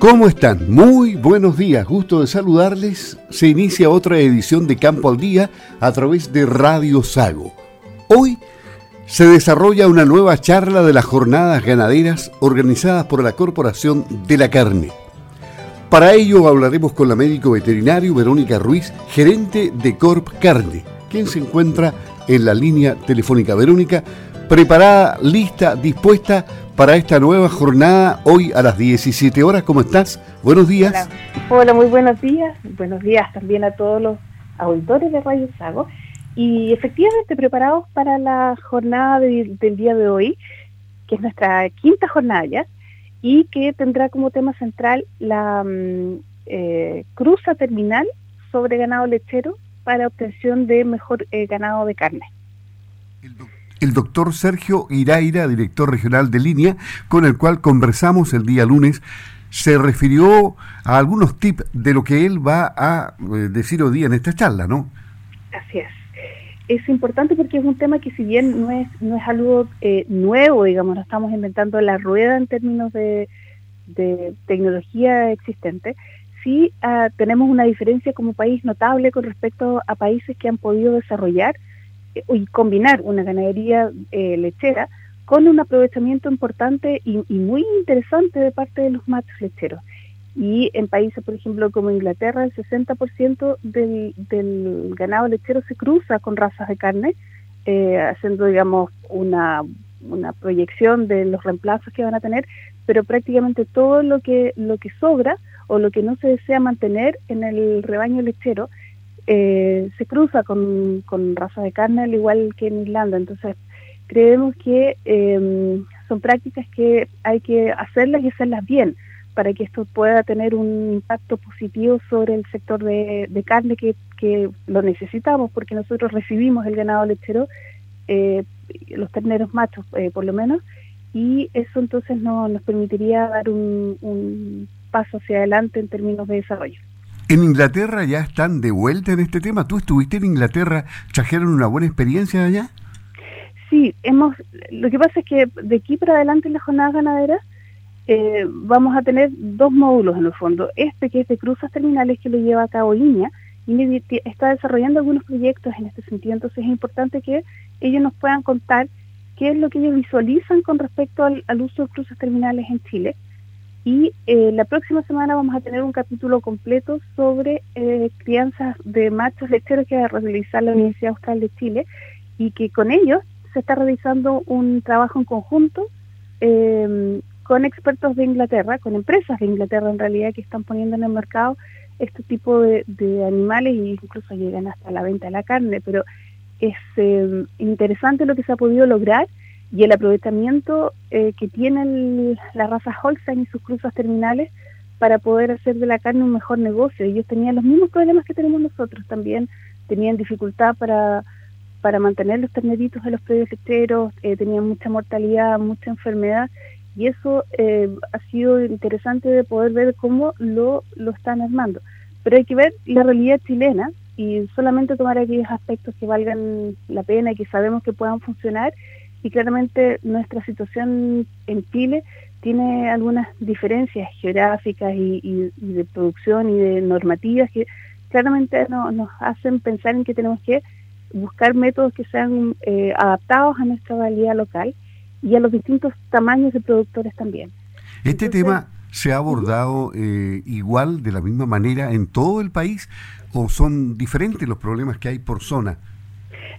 ¿Cómo están? Muy buenos días, gusto de saludarles. Se inicia otra edición de Campo al Día a través de Radio Sago. Hoy se desarrolla una nueva charla de las jornadas ganaderas organizadas por la Corporación de la Carne. Para ello hablaremos con la médico veterinario Verónica Ruiz, gerente de Corp Carne, quien se encuentra en la línea telefónica. Verónica, preparada, lista, dispuesta para esta nueva jornada hoy a las 17 horas. ¿Cómo estás? Buenos días. Hola, muy buenos días. Buenos días también a todos los auditores de Radio Sago. Y efectivamente preparados para la jornada del día de hoy, que es nuestra quinta jornada ya, y que tendrá como tema central la mm, eh, cruza terminal sobre ganado lechero para obtención de mejor eh, ganado de carne el doctor Sergio Iraira, director regional de línea, con el cual conversamos el día lunes, se refirió a algunos tips de lo que él va a eh, decir hoy día en esta charla, ¿no? Así es. Es importante porque es un tema que si bien no es, no es algo eh, nuevo, digamos, no estamos inventando la rueda en términos de, tecnología existente, sí ah, tenemos una diferencia como país notable con respecto a países que han podido desarrollar y combinar una ganadería eh, lechera con un aprovechamiento importante y, muy interesante de parte de los machos lecheros. Y en países, por ejemplo, como Inglaterra, el 60% del, del ganado lechero se cruza con razas de carne, eh, haciendo, digamos, una, una proyección de los reemplazos que van a tener, pero prácticamente todo lo que, lo que sobra o lo que no se desea mantener en el rebaño lechero eh, se cruza con, raza de carne al igual que en Irlanda. Entonces, creemos que em, son prácticas que hay que hacerlas y hacerlas bien para que esto pueda tener un impacto positivo sobre el sector de, carne que, que, lo necesitamos porque nosotros recibimos el ganado lechero, eh, los terneros machos eh, por lo menos, y eso entonces no, nos permitiría dar un, un paso hacia adelante en términos de desarrollo. En Inglaterra ya están de vuelta en este tema. ¿Tú estuviste en Inglaterra? ¿Trajeron una buena experiencia allá? Sí, hemos. Lo que pasa es que de aquí para adelante en las jornadas ganaderas eh, vamos a tener dos módulos en el fondo. Este que es de cruzas terminales que lo lleva a cabo Línea y está desarrollando algunos proyectos en este sentido. Entonces es importante que ellos nos puedan contar qué es lo que ellos visualizan con respecto al, al uso de cruzas terminales en Chile y eh, la próxima semana vamos a tener un capítulo completo sobre eh, crianzas de machos lecheros que va a realizar la Universidad Austral de Chile y que con ellos se está realizando un trabajo en conjunto em, con expertos de Inglaterra, con empresas de Inglaterra en realidad que están poniendo en el mercado este tipo de, de animales e incluso llegan hasta la venta de la carne, pero es em, interesante lo que se ha podido lograr y el aprovechamiento eh, que tienen las razas Holstein y sus cruzas terminales para poder hacer de la carne un mejor negocio. Ellos tenían los mismos problemas que tenemos nosotros también, tenían dificultad para, para mantener los terneritos de los predios lecheros, eh, tenían mucha mortalidad, mucha enfermedad, y eso eh, ha sido interesante de poder ver cómo lo, lo están armando. Pero hay que ver la realidad chilena y solamente tomar aquellos aspectos que valgan la pena y que sabemos que puedan funcionar y claramente nuestra situación en Chile tiene algunas diferencias geográficas y, de producción y de normativas que claramente nos hacen pensar en que tenemos que buscar métodos que sean eh, adaptados a nuestra realidad local y a los distintos tamaños de productores también. Este tema se ha abordado eh, igual, de la misma manera, en todo el país o son diferentes los problemas que hay por zona?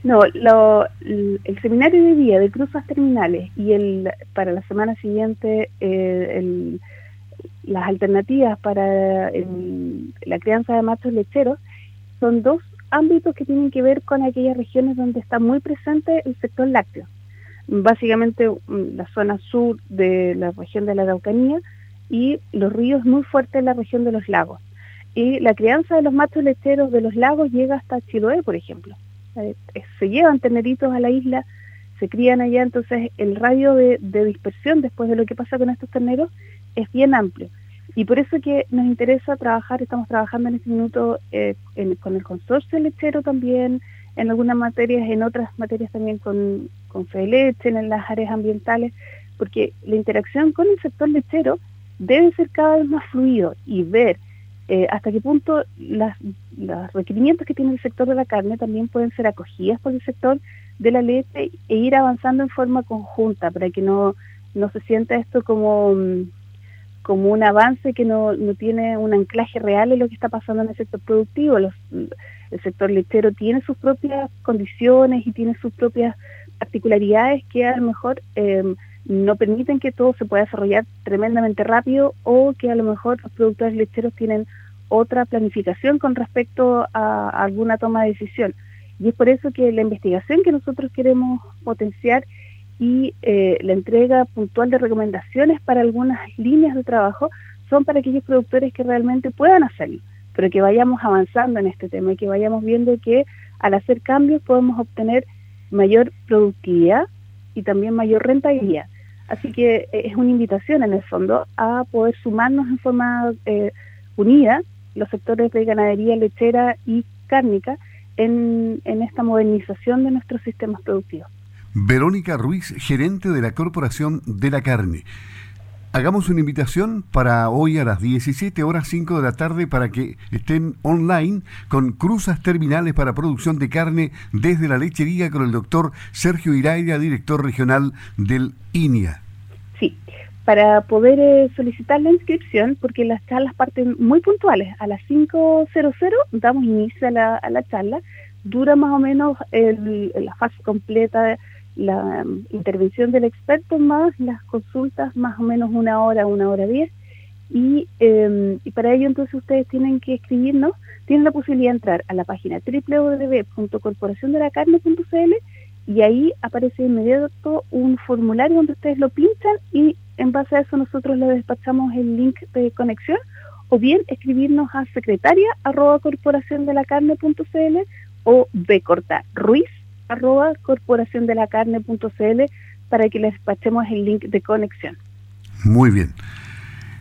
No, lo, el seminario de día de cruzas terminales y el para la semana siguiente eh, las alternativas para la crianza de machos lecheros son dos ámbitos que tienen que ver con aquellas regiones donde está muy presente el sector lácteo. Básicamente mm, la zona sur de la región de la Araucanía y los ríos muy fuertes en la región de los lagos. Y la crianza de los machos lecheros de los lagos llega hasta Chiloé, por ejemplo. Eh, se llevan terneritos a la isla, se crían allá, entonces el radio de, dispersión después de lo que pasa con estos terneros es bien amplio. Y por eso que nos interesa trabajar, estamos trabajando en este minuto eh, con el consorcio lechero también, en algunas materias, en otras materias también con, con Fede Leche, en las áreas ambientales, porque la interacción con el sector lechero debe ser cada vez más fluido y ver eh, hasta qué punto las, los requerimientos que tiene el sector de la carne también pueden ser acogidas por el sector de la leche e ir avanzando en forma conjunta para que no, no se sienta esto como, mm, como un avance que no, no tiene un anclaje real en lo que está pasando en el sector productivo. Los, el sector lechero tiene sus propias condiciones y tiene sus propias particularidades que a lo mejor eh, no permiten que todo se pueda desarrollar tremendamente rápido o que a lo mejor los productores lecheros tienen otra planificación con respecto a, alguna toma de decisión. Y es por eso que la investigación que nosotros queremos potenciar y eh, la entrega puntual de recomendaciones para algunas líneas de trabajo son para aquellos productores que realmente puedan hacerlo, pero que vayamos avanzando en este tema y que vayamos viendo que al hacer cambios podemos obtener mayor productividad y también mayor rentabilidad. Así que eh, es una invitación en el fondo a poder sumarnos en forma eh, unida los sectores de ganadería lechera y cárnica en, en esta modernización de nuestros sistemas productivos. Verónica Ruiz, gerente de la Corporación de la Carne. Hagamos una invitación para hoy a las 17 horas 5 de la tarde para que estén online con cruzas terminales para producción de carne desde la lechería con el doctor Sergio Iraira, director regional del INIA. Sí, para poder eh, solicitar la inscripción, porque las charlas parten muy puntuales, a las 5.00 damos inicio a la, a la charla, dura más o menos la fase completa la um, intervención del experto más las consultas más o menos una hora, una hora diez. Y, em, y para ello entonces ustedes tienen que escribirnos, tienen la posibilidad de entrar a la página www.corporaciondelacarne.cl y ahí aparece inmediato un formulario donde ustedes lo pinchan y en base a eso nosotros les despachamos el link de conexión o bien escribirnos a secretaria arroba corporaciondelacarne.cl o corta ruiz arroba corporación de la carne.cl para que les despachemos el link de conexión. Muy bien.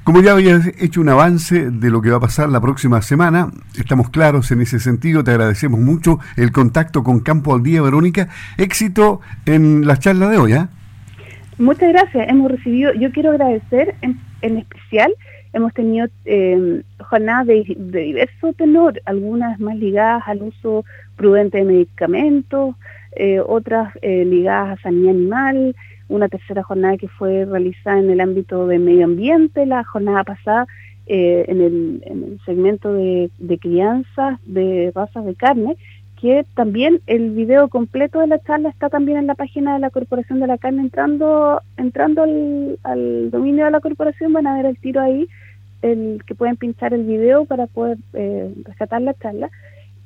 Como ya habías hecho un avance de lo que va a pasar la próxima semana, estamos claros en ese sentido, te agradecemos mucho el contacto con Campo al Día, Verónica. Éxito en la charla de hoy, ¿eh? Muchas gracias, hemos recibido, yo quiero agradecer en, en especial, hemos tenido eh, jornadas de, diverso tenor, algunas más ligadas al uso prudente de medicamentos, eh, otras eh, ligadas a sanidad animal, una tercera jornada que fue realizada en el ámbito de medio ambiente, la jornada pasada eh, en, el, segmento de, crianza de razas de carne, que también el video completo de la charla está también en la página de la Corporación de la Carne. Entrando entrando al, dominio de la corporación van a ver el tiro ahí, el que pueden pinchar el video para poder rescatar la charla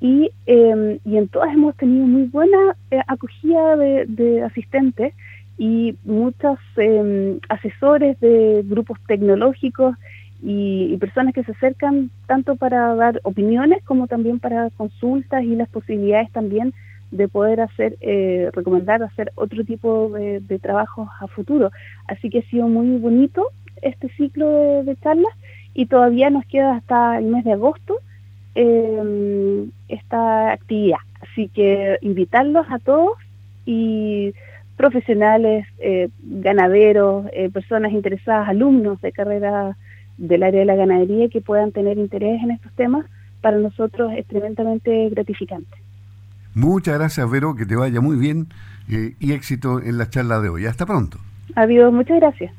y, em, y en todas hemos tenido muy buena eh, acogida de, asistentes y muchos em, asesores de grupos tecnológicos y, personas que se acercan tanto para dar opiniones como también para consultas y las posibilidades también de poder hacer, eh, recomendar hacer otro tipo de, trabajos a futuro. Así que ha sido muy bonito este ciclo de, de charlas y todavía nos queda hasta el mes de agosto eh, esta actividad. Así que invitarlos a todos y profesionales, eh, ganaderos, eh, personas interesadas, alumnos de carrera del área de la ganadería que puedan tener interés en estos temas, para nosotros es tremendamente gratificante. Muchas gracias, Vero, que te vaya muy bien eh, y éxito en la charla de hoy. Hasta pronto. Adiós, muchas gracias.